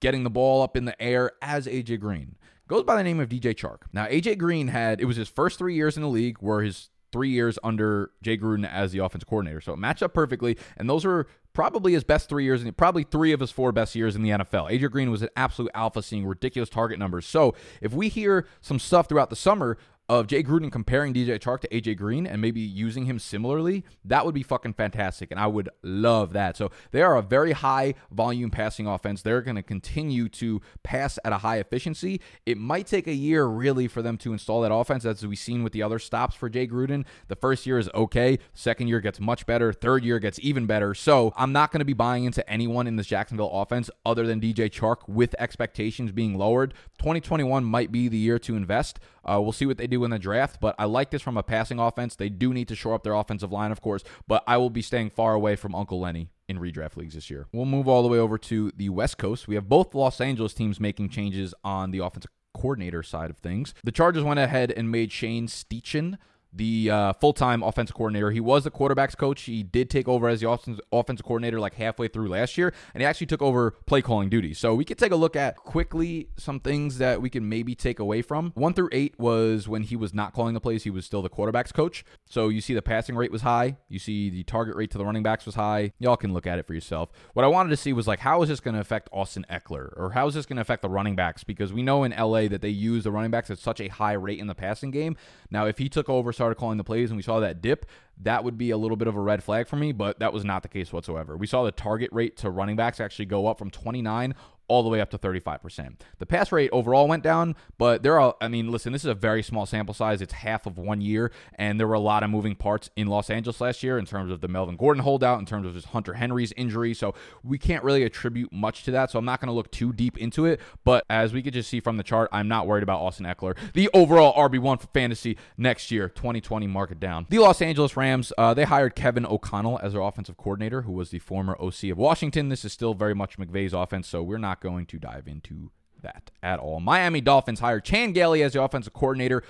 getting the ball up in the air as AJ Green. Goes by the name of DJ Chark. Now, AJ Green had, it was his first three years in the league where his three years under Jay Gruden as the offensive coordinator. So it matched up perfectly. And those were probably his best three years, and probably three of his four best years in the NFL. AJ Green was an absolute alpha, seeing ridiculous target numbers. So if we hear some stuff throughout the summer of Jay Gruden comparing DJ Chark to AJ Green and maybe using him similarly, that would be fucking fantastic. And I would love that. So they are a very high volume passing offense. They're going to continue to pass at a high efficiency. It might take a year really for them to install that offense, as we've seen with the other stops for Jay Gruden. The first year is okay. Second year gets much better. Third year gets even better. So I'm not going to be buying into anyone in this Jacksonville offense other than DJ Chark with expectations being lowered. 2021 might be the year to invest. Uh, we'll see what they do in the draft, but I like this from a passing offense. They do need to shore up their offensive line, of course, but I will be staying far away from Uncle Lenny in redraft leagues this year. We'll move all the way over to the West Coast. We have both Los Angeles teams making changes on the offensive coordinator side of things. The Chargers went ahead and made Shane Steichen the uh, full time offensive coordinator. He was the quarterback's coach. He did take over as the offensive coordinator like halfway through last year, and he actually took over play calling duty. So we could take a look at quickly some things that we can maybe take away from. One through eight was when he was not calling the plays, he was still the quarterback's coach. So you see the passing rate was high. You see the target rate to the running backs was high. Y'all can look at it for yourself. What I wanted to see was like, how is this going to affect Austin Ekeler, Or how is this going to affect the running backs? Because we know in LA that they use the running backs at such a high rate in the passing game. Now, if he took over, started calling the plays, and we saw that dip, that would be a little bit of a red flag for me, but that was not the case whatsoever. We saw the target rate to running backs actually go up from 29 all the way up to 35%. The pass rate overall went down, but there are, I mean, listen, this is a very small sample size. It's half of one year, and there were a lot of moving parts in Los Angeles last year in terms of the Melvin Gordon holdout, in terms of just Hunter Henry's injury. So we can't really attribute much to that. So I'm not going to look too deep into it. But as we could just see from the chart, I'm not worried about Austin Ekeler, The overall RB1 for fantasy next year, 2020, mark it down. The Los Angeles Rams, uh, they hired Kevin O'Connell as their offensive coordinator, who was the former OC of Washington. This is still very much McVay's offense, so we're not not going to dive into that at all. Miami Dolphins hired Chan Gailey as the offensive coordinator.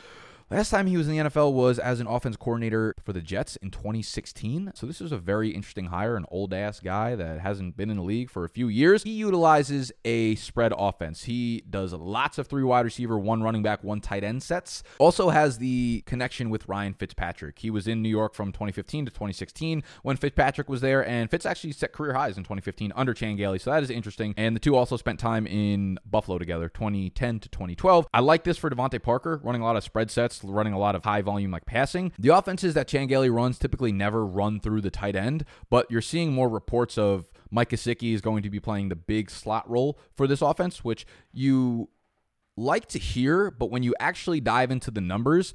Last time he was in the NFL was as an offense coordinator for the Jets in 2016. So this is a very interesting hire, an old ass guy that hasn't been in the league for a few years. He utilizes a spread offense. He does lots of three wide receiver, one running back, one tight end sets. Also has the connection with Ryan Fitzpatrick. He was in New York from 2015 to 2016 when Fitzpatrick was there, and Fitz actually set career highs in 2015 under Chan Gailey. So that is interesting. And the two also spent time in Buffalo together, 2010 to 2012. I like this for DeVante Parker, running a lot of spread sets running a lot of high volume like passing. The offenses that Chan Gailey runs typically never run through the tight end, but you're seeing more reports of Mike Gesicki is going to be playing the big slot role for this offense, which you like to hear, but when you actually dive into the numbers,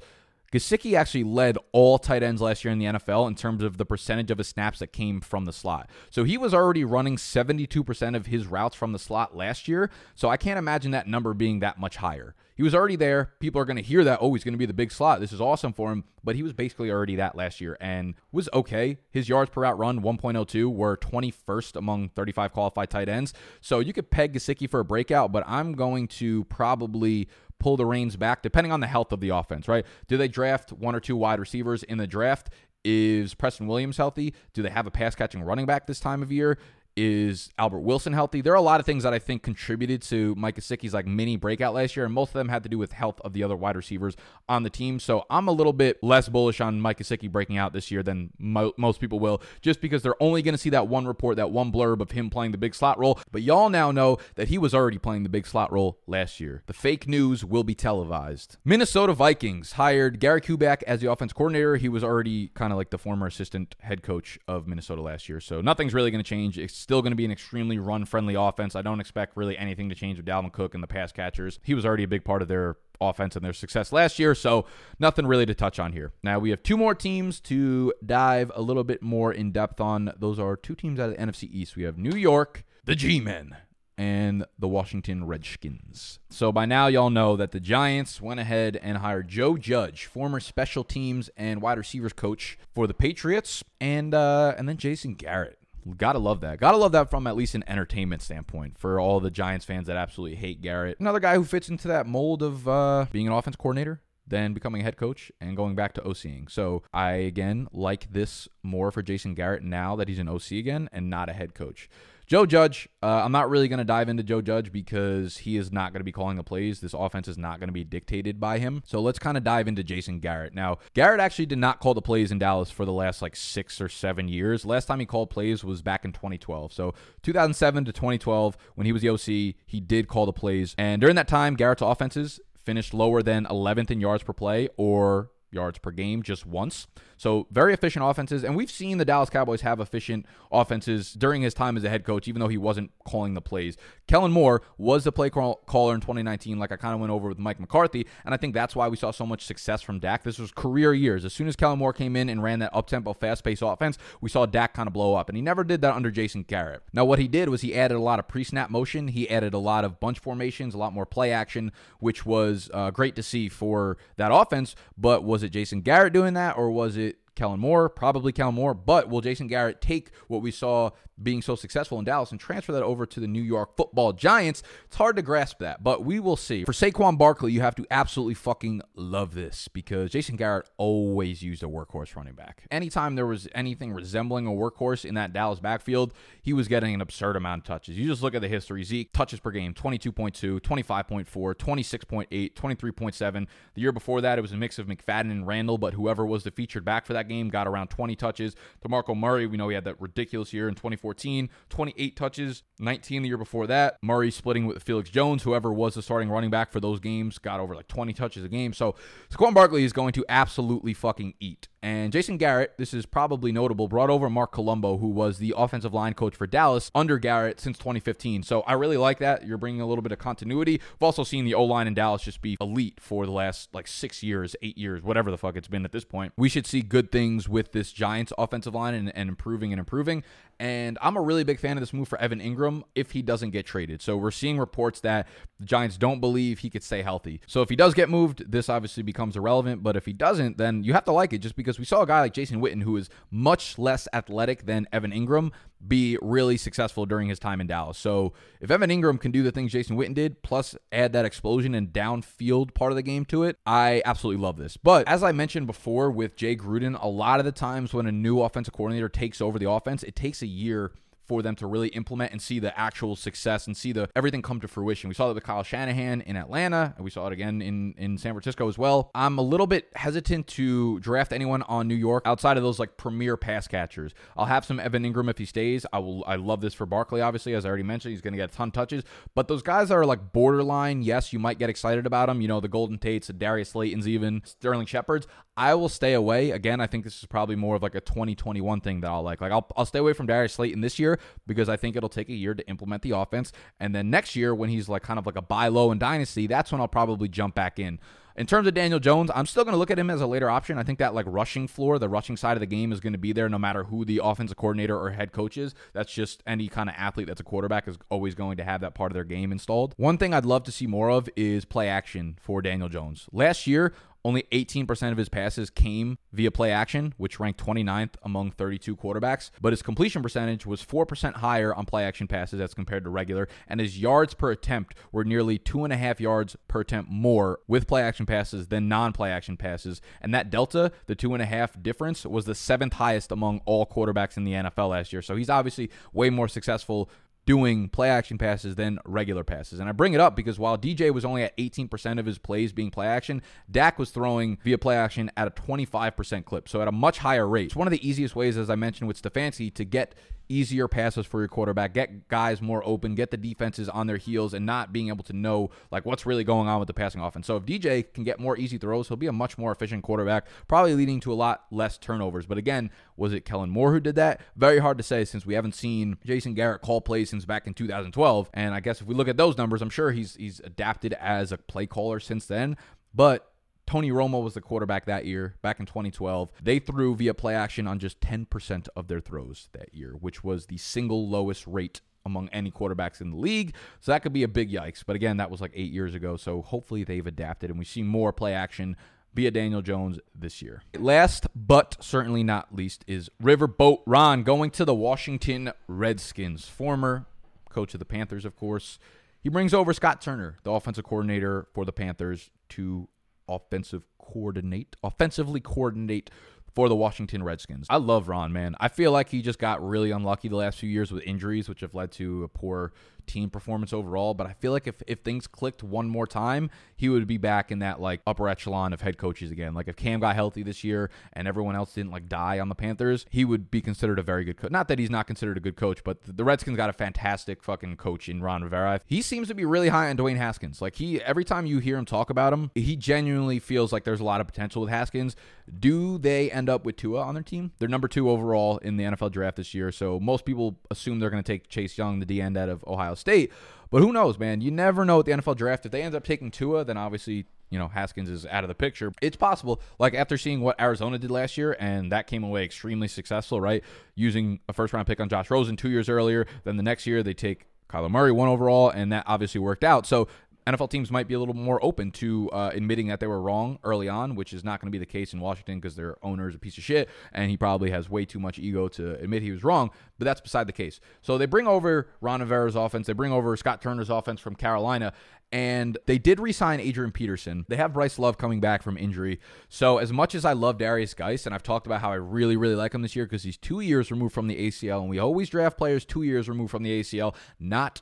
Gesicki actually led all tight ends last year in the NFL in terms of the percentage of his snaps that came from the slot. So he was already running 72% of his routes from the slot last year. So I can't imagine that number being that much higher. He was already there. People are going to hear that, oh, he's going to be the big slot. This is awesome for him. But he was basically already that last year and was okay. His yards per route run, 1.02, were 21st among 35 qualified tight ends. So you could peg Gesicki for a breakout, but I'm going to probably pull the reins back depending on the health of the offense, right? Do they draft one or two wide receivers in the draft? Is Preston Williams healthy? Do they have a pass catching running back this time of year? Is Albert Wilson healthy? There are a lot of things that I think contributed to Mike Gesicki's like mini breakout last year, and most of them had to do with health of the other wide receivers on the team. So I'm a little bit less bullish on Mike Gesicki breaking out this year than mo- most people will, just because they're only going to see that one report, that one blurb of him playing the big slot role. But y'all now know that he was already playing the big slot role last year. The fake news will be televised. Minnesota Vikings hired Gary Kubiak as the offense coordinator. He was already kind of like the former assistant head coach of Minnesota last year, so nothing's really going to change. It's still going to be an extremely run friendly offense. I don't expect really anything to change with Dalvin Cook and the pass catchers. He was already a big part of their offense and their success last year, so nothing really to touch on here. Now we have two more teams to dive a little bit more in depth on. Those are two teams out of the NFC East. We have New York, the G Men, and the Washington Redskins. So by now, y'all know that the Giants went ahead and hired Joe Judge, former special teams and wide receivers coach for the Patriots, and uh, and then Jason Garrett Gotta love that. Gotta love that from at least an entertainment standpoint for all the Giants fans that absolutely hate Garrett. Another guy who fits into that mold of uh, being an offense coordinator, then becoming a head coach and going back to OCing. So I again like this more for Jason Garrett now that he's an OC again and not a head coach. Joe Judge, uh, I'm not really going to dive into Joe Judge because he is not going to be calling the plays. This offense is not going to be dictated by him. So let's kind of dive into Jason Garrett. Now, Garrett actually did not call the plays in Dallas for the last like six or seven years. Last time he called plays was back in 2012. So 2007 to 2012, when he was the OC, he did call the plays. And during that time, Garrett's offenses finished lower than 11th in yards per play or yards per game just once. So very efficient offenses, and we've seen the Dallas Cowboys have efficient offenses during his time as a head coach, even though he wasn't calling the plays. Kellen Moore was the play caller in 2019, like I kind of went over with Mike McCarthy, and I think that's why we saw so much success from Dak. This was career years. As soon as Kellen Moore came in and ran that up-tempo, fast-paced offense, we saw Dak kind of blow up, and he never did that under Jason Garrett. Now, what he did was he added a lot of pre-snap motion. He added a lot of bunch formations, a lot more play action, which was uh, great to see for that offense. But was it Jason Garrett doing that, or was it Kellen Moore, probably Kellen Moore, but will Jason Garrett take what we saw being so successful in Dallas and transfer that over to the New York football giants? It's hard to grasp that, but we will see. For Saquon Barkley, you have to absolutely fucking love this because Jason Garrett always used a workhorse running back. Anytime there was anything resembling a workhorse in that Dallas backfield, he was getting an absurd amount of touches. You just look at the history Zeke, touches per game 22.2, 25.4, 26.8, 23.7. The year before that, it was a mix of McFadden and Randle, but whoever was the featured back for that game got around 20 touches. DeMarco Murray, we know he had that ridiculous year in 2014, 28 touches, 19 the year before that. Murray splitting with Felix Jones, whoever was the starting running back for those games, got over like 20 touches a game. So Saquon Barkley is going to absolutely fucking eat. And Jason Garrett, this is probably notable, brought over Mark Colombo, who was the offensive line coach for Dallas under Garrett since 2015. So I really like that. You're bringing a little bit of continuity. We've also seen the O line in Dallas just be elite for the last like six years, eight years, whatever the fuck it's been at this point. We should see good things with this Giants offensive line and, and improving and improving. And I'm a really big fan of this move for Evan Engram if he doesn't get traded. So we're seeing reports that the Giants don't believe he could stay healthy. So if he does get moved, this obviously becomes irrelevant. But if he doesn't, then you have to like it just because we saw a guy like Jason Witten, who is much less athletic than Evan Engram, be really successful during his time in Dallas. So if Evan Engram can do the things Jason Witten did, plus add that explosion and downfield part of the game to it, I absolutely love this. But as I mentioned before with Jay Gruden, a lot of the times when a new offensive coordinator takes over the offense, it takes a year for them to really implement and see the actual success and see the everything come to fruition. We saw that with Kyle Shanahan in Atlanta, and we saw it again in in San Francisco as well. I'm a little bit hesitant to draft anyone on New York outside of those like premier pass catchers. I'll have some Evan Engram if he stays. I will. I love this for Barkley. Obviously, as I already mentioned, he's going to get a ton of touches. But those guys that are like borderline, yes, you might get excited about them. You know, the Golden Tates, the Darius Slayton's, even Sterling Shepards. I will stay away. Again, I think this is probably more of like a 2021 thing that I'll like. Like I'll, I'll stay away from Darius Slayton this year because I think it'll take a year to implement the offense. And then next year, when he's like kind of like a buy low in Dynasty, that's when I'll probably jump back in. In terms of Daniel Jones, I'm still going to look at him as a later option. I think that like rushing floor, the rushing side of the game is going to be there no matter who the offensive coordinator or head coach is. That's just any kind of athlete that's a quarterback is always going to have that part of their game installed. One thing I'd love to see more of is play action for Daniel Jones. Last year, only 18% of his passes came via play action, which ranked 29th among 32 quarterbacks, but his completion percentage was 4% higher on play action passes as compared to regular, and his yards per attempt were nearly two and a half yards per attempt more with play action passes than non play action passes. And that delta, the two and a half difference, was the seventh highest among all quarterbacks in the NFL last year. So he's obviously way more successful doing play action passes than regular passes. And I bring it up because while DJ was only at 18% of his plays being play action, Dak was throwing via play action at a 25% clip, so at a much higher rate. It's one of the easiest ways, as I mentioned with Stefanski, to get easier passes for your quarterback, get guys more open, get the defenses on their heels, and not being able to know like what's really going on with the passing offense. So if DJ can get more easy throws, he'll be a much more efficient quarterback, probably leading to a lot less turnovers. But again, was it Kellen Moore who did that? Very hard to say since we haven't seen Jason Garrett call plays since back in 2012. And I guess if we look at those numbers, I'm sure he's he's adapted as a play caller since then. But Tony Romo was the quarterback that year, back in 2012. They threw via play action on just 10% of their throws that year, which was the single lowest rate among any quarterbacks in the league. So that could be a big yikes. But again, that was like eight years ago. So hopefully they've adapted and we see more play action via Daniel Jones this year. Last but certainly not least is Riverboat Ron going to the Washington Redskins, former coach of the Panthers, of course. He brings over Scott Turner, the offensive coordinator for the Panthers, to offensive coordinate, offensively coordinate for the Washington Redskins. I love Ron, man. I feel like he just got really unlucky the last few years with injuries, which have led to a poor team performance overall. But I feel like if, if things clicked one more time, he would be back in that like upper echelon of head coaches again. Like if Cam got healthy this year and everyone else didn't like die on the Panthers, he would be considered a very good coach. Not that he's not considered a good coach, but the Redskins got a fantastic fucking coach in Ron Rivera. He seems to be really high on Dwayne Haskins. Like he every time you hear him talk about him, he genuinely feels like there's a lot of potential with Haskins. Do they end up with Tua on their team? They're number two overall in the NFL draft this year, so most people assume they're going to take Chase Young, the D end out of Ohio State. But who knows, man? You never know at the NFL draft. If they end up taking Tua, then obviously you know Haskins is out of the picture. It's possible. Like after seeing what Arizona did last year, and that came away extremely successful, right? Using a first round pick on Josh Rosen two years earlier. Then the next year they take Kyler Murray one overall, and that obviously worked out. So NFL teams might be a little more open to uh, admitting that they were wrong early on, which is not going to be the case in Washington because their owner is a piece of shit and he probably has way too much ego to admit he was wrong. But that's beside the case. So they bring over Ron Rivera's offense, they bring over Scott Turner's offense from Carolina, and they did re-sign Adrian Peterson. They have Bryce Love coming back from injury. So as much as I love Derrius Guice, and I've talked about how I really, really like him this year because he's two years removed from the ACL, and we always draft players two years removed from the ACL, not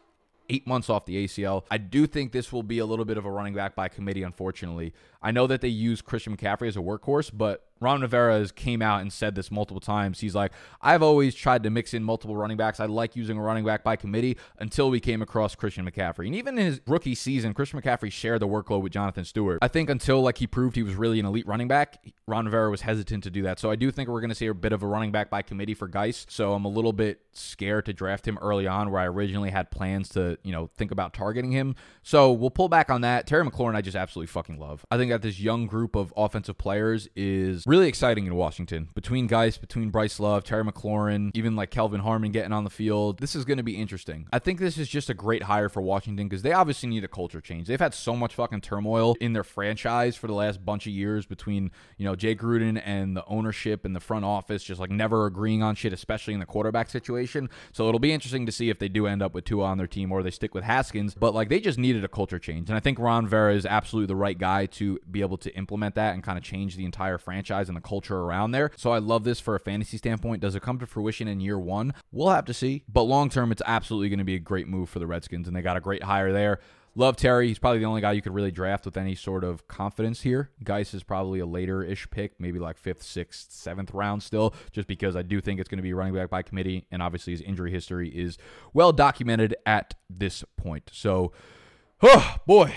eight months off the ACL. I do think this will be a little bit of a running back by committee, unfortunately. I know that they use Christian McCaffrey as a workhorse, but Ron Rivera has came out and said this multiple times. He's like, I've always tried to mix in multiple running backs. I like using a running back by committee until we came across Christian McCaffrey. And even in his rookie season, Christian McCaffrey shared the workload with Jonathan Stewart. I think until like he proved he was really an elite running back, Ron Rivera was hesitant to do that. So I do think we're going to see a bit of a running back by committee for Guice. So I'm a little bit scared to draft him early on where I originally had plans to, you know, think about targeting him. So we'll pull back on that. Terry McLaurin, I just absolutely fucking love. I think that this young group of offensive players is really exciting in Washington. Between guys, between Bryce Love, Terry McLaurin, even like Kelvin Harmon getting on the field, this is going to be interesting. I think this is just a great hire for Washington because they obviously need a culture change. They've had so much fucking turmoil in their franchise for the last bunch of years between, you know, Jay Gruden and the ownership and the front office just like never agreeing on shit, especially in the quarterback situation. So it'll be interesting to see if they do end up with Tua on their team or they stick with Haskins. But like they just needed a culture change. And I think Ron Vera is absolutely the right guy to be able to implement that and kind of change the entire franchise and the culture around there. So I love this for a fantasy standpoint. Does it come to fruition in year one? We'll have to see. But long term, it's absolutely going to be a great move for the Redskins, and they got a great hire there. Love Terry. He's probably the only guy you could really draft with any sort of confidence here. Guice is probably a later ish pick, maybe like fifth, sixth, seventh round still, just because I do think it's going to be running back by committee. And obviously, his injury history is well documented at this point. So, oh boy,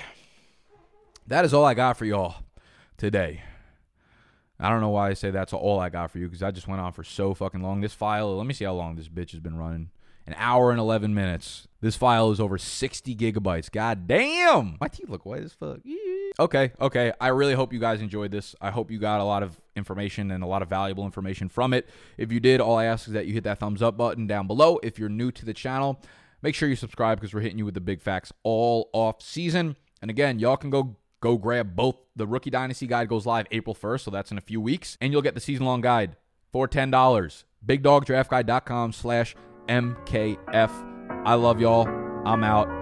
that is all I got for y'all today. I don't know why I say that's all I got for you because I just went on for so fucking long. This file, let me see how long this bitch has been running. An hour and 11 minutes. This file is over 60 gigabytes. God damn. My teeth look white as fuck. Okay, okay. I really hope you guys enjoyed this. I hope you got a lot of information and a lot of valuable information from it. If you did, all I ask is that you hit that thumbs up button down below. If you're new to the channel, make sure you subscribe because we're hitting you with the big facts all off season. And again, y'all can go go grab both. The Rookie Dynasty guide goes live April 1st, so that's in a few weeks. And you'll get the season long guide for $10. BigDogDraftGuide.com slash MKF. I love y'all. I'm out.